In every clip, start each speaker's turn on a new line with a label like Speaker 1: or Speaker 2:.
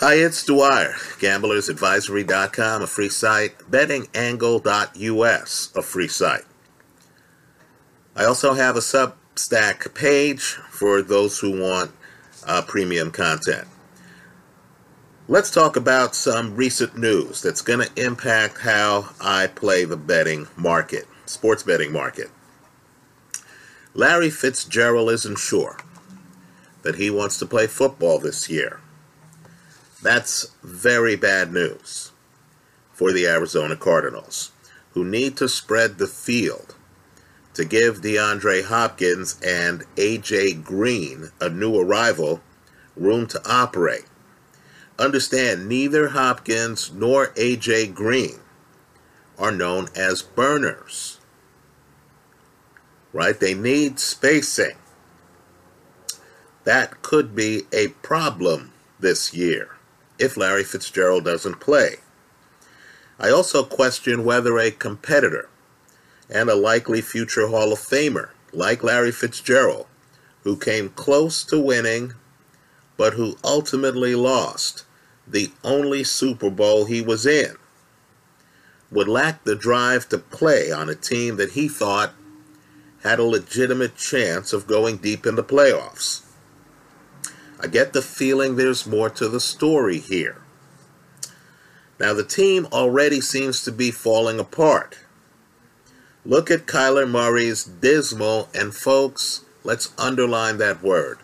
Speaker 1: Hi, it's Dwyer, gamblersadvisory.com, a free site, bettingangle.us, a free site. I also have a Substack page for those who want uh, premium content. Let's talk about some recent news that's going to impact how I play the betting market, sports betting market. Larry Fitzgerald isn't sure that he wants to play football this year. That's very bad news for the Arizona Cardinals, who need to spread the field to give DeAndre Hopkins and AJ Green, a new arrival, room to operate. Understand, neither Hopkins nor AJ Green are known as burners. Right? They need spacing. That could be a problem this year if Larry Fitzgerald doesn't play. I also question whether a competitor and a likely future Hall of Famer like Larry Fitzgerald, who came close to winning but who ultimately lost the only Super Bowl he was in, would lack the drive to play on a team that he thought had a legitimate chance of going deep in the playoffs. I get the feeling there's more to the story here. Now, the team already seems to be falling apart. Look at Kyler Murray's dismal, and folks, let's underline that word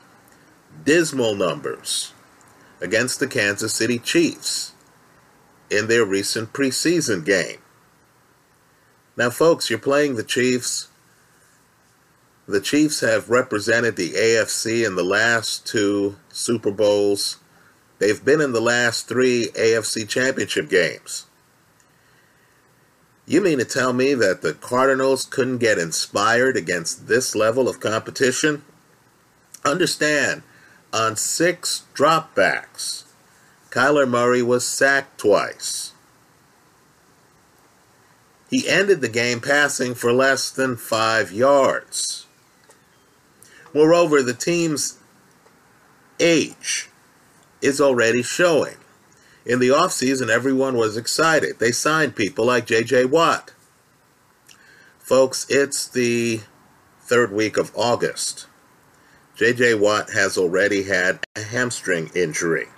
Speaker 1: dismal numbers against the Kansas City Chiefs in their recent preseason game. Now, folks, you're playing the Chiefs the Chiefs have represented the AFC in the last two Super Bowls. They've been in the last three AFC championship games. You mean to tell me that the Cardinals couldn't get inspired against this level of competition? Understand, on six dropbacks, Kyler Murray was sacked twice. He ended the game passing for less than five yards. Moreover, the team's age is already showing. In the offseason, everyone was excited. They signed people like J.J. Watt. Folks, it's the third week of August. J.J. Watt has already had a hamstring injury.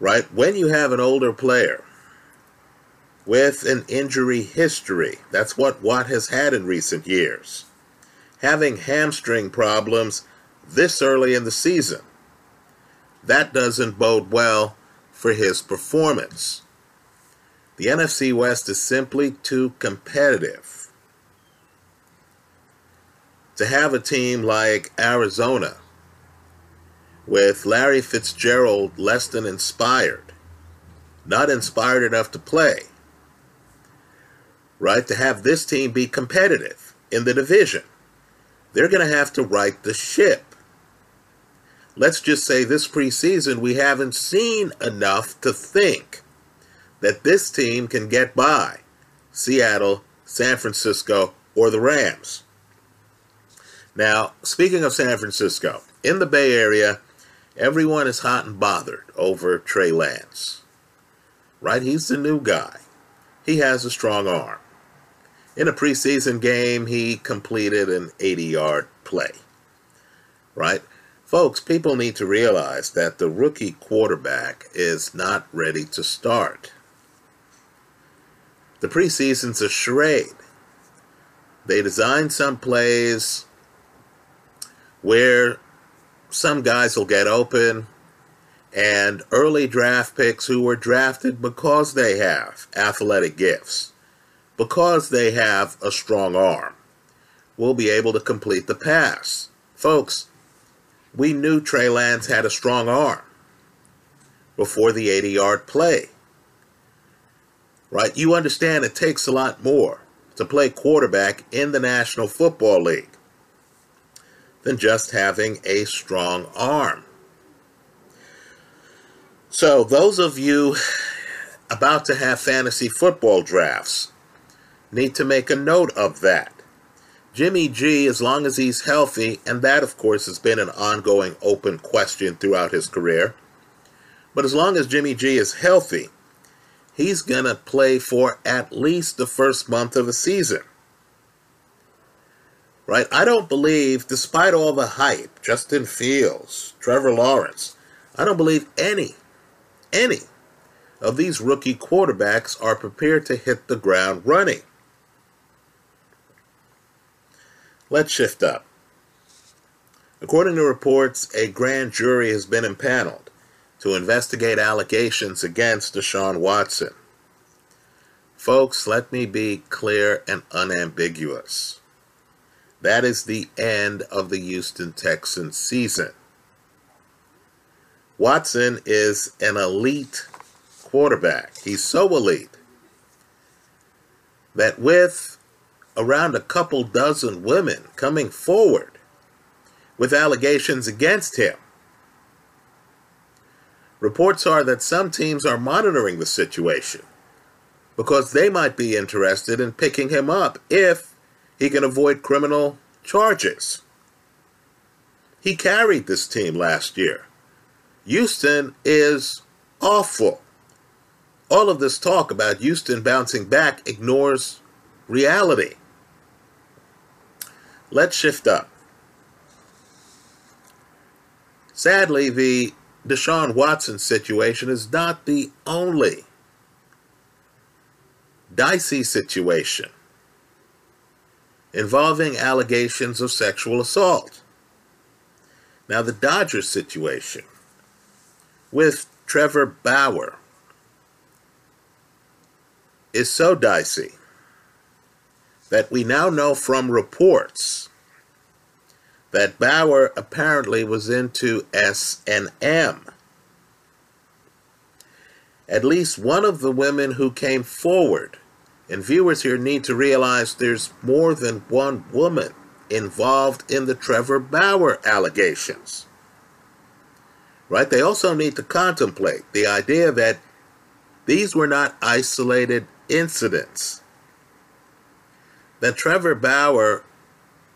Speaker 1: Right? When you have an older player with an injury history, that's what Watt has had in recent years having hamstring problems this early in the season. That doesn't bode well for his performance. The NFC West is simply too competitive. To have a team like Arizona with Larry Fitzgerald less than inspired, not inspired enough to play, right? To have this team be competitive in the division they're going to have to right the ship. Let's just say this preseason, we haven't seen enough to think that this team can get by Seattle, San Francisco, or the Rams. Now, speaking of San Francisco, in the Bay Area, everyone is hot and bothered over Trey Lance. Right? He's the new guy. He has a strong arm. In a preseason game, he completed an 80 yard play. Right? Folks, people need to realize that the rookie quarterback is not ready to start. The preseason's a charade. They design some plays where some guys will get open, and early draft picks who were drafted because they have athletic gifts because they have a strong arm, we'll be able to complete the pass. Folks, we knew Trey Lance had a strong arm before the 80 yard play. Right? You understand it takes a lot more to play quarterback in the National Football League than just having a strong arm. So, those of you about to have fantasy football drafts, need to make a note of that. Jimmy G, as long as he's healthy, and that, of course, has been an ongoing open question throughout his career, But as long as Jimmy G is healthy, he's going to play for at least the first month of the season. Right? I don't believe, despite all the hype, Justin Fields, Trevor Lawrence, I don't believe any, any of these rookie quarterbacks are prepared to hit the ground running. Let's shift up. According to reports, a grand jury has been impaneled to investigate allegations against Deshaun Watson. Folks, let me be clear and unambiguous. That is the end of the Houston Texans season. Watson is an elite quarterback. He's so elite that with around a couple dozen women coming forward with allegations against him, reports are that some teams are monitoring the situation because they might be interested in picking him up if he can avoid criminal charges. He carried this team last year. Houston is awful all of this talk about Houston bouncing back ignores reality. Let's shift up. Sadly, the Deshaun Watson situation is not the only dicey situation involving allegations of sexual assault. Now, the Dodgers situation with Trevor Bauer is so dicey that we now know from reports that Bauer apparently was into S&M. At least one of the women who came forward, and viewers here need to realize there's more than one woman involved in the Trevor Bauer allegations. Right? They also need to contemplate the idea that these were not isolated incidents that Trevor Bauer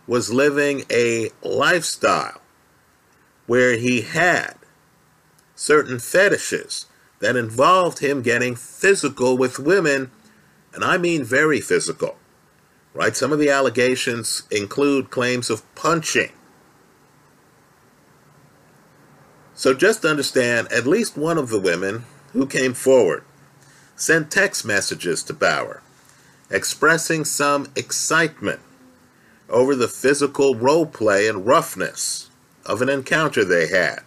Speaker 1: was living a lifestyle where he had certain fetishes that involved him getting physical with women, and I mean very physical. Right? Some of the allegations include claims of punching. So just understand at least one of the women who came forward sent text messages to Bauer expressing some excitement over the physical role play and roughness of an encounter they had.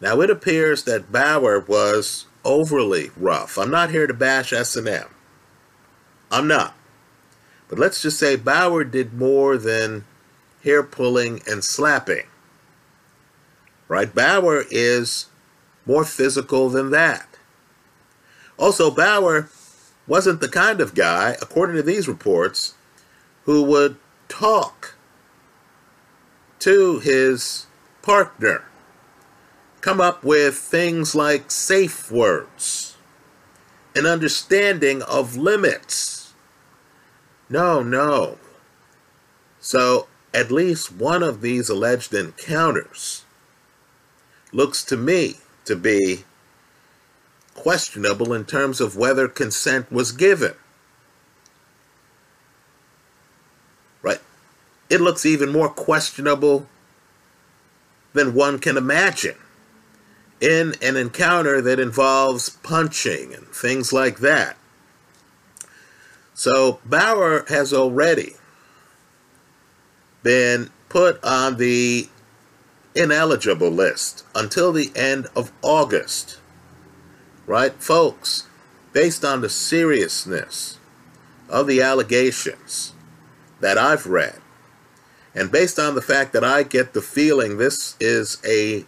Speaker 1: Now it appears that Bauer was overly rough. I'm not here to bash S&M. I'm not. But let's just say Bauer did more than hair pulling and slapping. Right? Bauer is more physical than that. Also, Bauer wasn't the kind of guy, according to these reports, who would talk to his partner, come up with things like safe words, an understanding of limits. No, no. So, at least one of these alleged encounters looks to me to be questionable in terms of whether consent was given. Right? It looks even more questionable than one can imagine in an encounter that involves punching and things like that. So Bauer has already been put on the ineligible list until the end of August right? Folks, based on the seriousness of the allegations that I've read, and based on the fact that I get the feeling this is a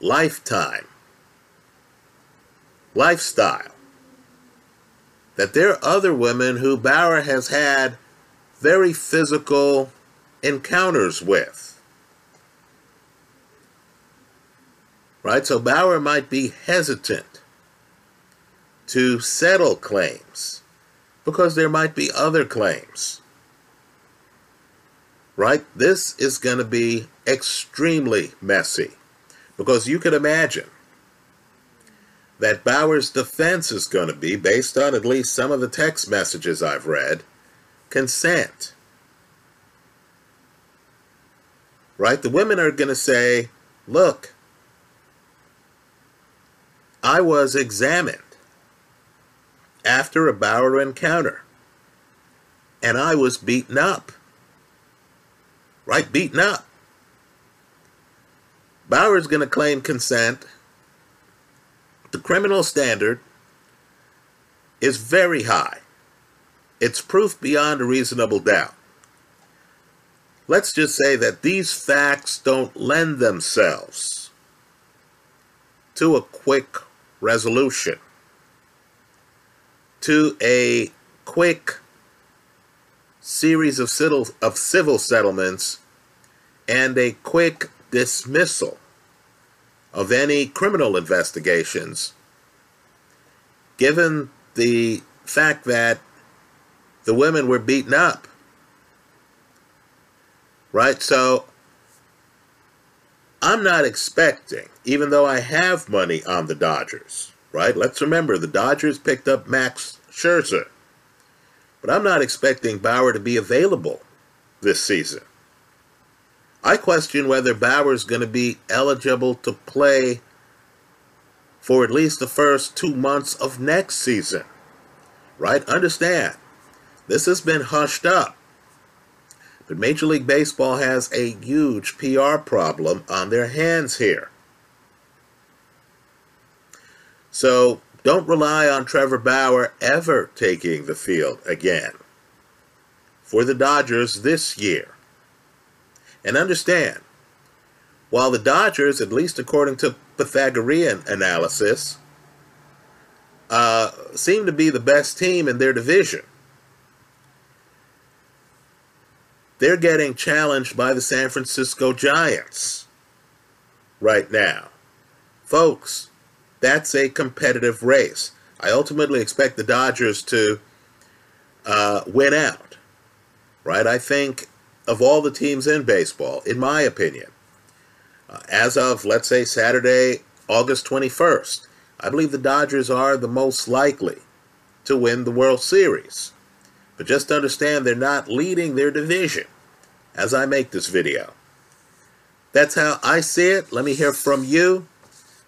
Speaker 1: lifetime lifestyle, that there are other women who Bauer has had very physical encounters with. Right? So Bauer might be hesitant to settle claims because there might be other claims. Right? This is going to be extremely messy because you can imagine that Bauer's defense is going to be, based on at least some of the text messages I've read, consent. Right? The women are going to say, look, I was examined after a Bauer encounter, and I was beaten up. Right? Beaten up. Bauer's going to claim consent. The criminal standard is very high. It's proof beyond a reasonable doubt. Let's just say that these facts don't lend themselves to a quick resolution, to a quick series of civil, of civil settlements, and a quick dismissal of any criminal investigations, given the fact that the women were beaten up. Right? So I'm not expecting, even though I have money on the Dodgers, right? Let's remember the Dodgers picked up Max Scherzer. But I'm not expecting Bauer to be available this season. I question whether Bauer's going to be eligible to play for at least the first two months of next season. Right? Understand, this has been hushed up. But Major League Baseball has a huge PR problem on their hands here. So don't rely on Trevor Bauer ever taking the field again for the Dodgers this year. And understand, while the Dodgers, at least according to Pythagorean analysis, uh, seem to be the best team in their division, they're getting challenged by the San Francisco Giants right now. Folks, that's a competitive race. I ultimately expect the Dodgers to uh, win out, right? I think of all the teams in baseball, in my opinion, uh, as of, let's say, Saturday, August 21st, I believe the Dodgers are the most likely to win the World Series. But just understand they're not leading their division as I make this video. That's how I see it. Let me hear from you.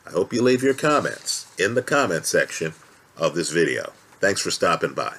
Speaker 1: I hope you leave your comments in the comment section of this video. Thanks for stopping by.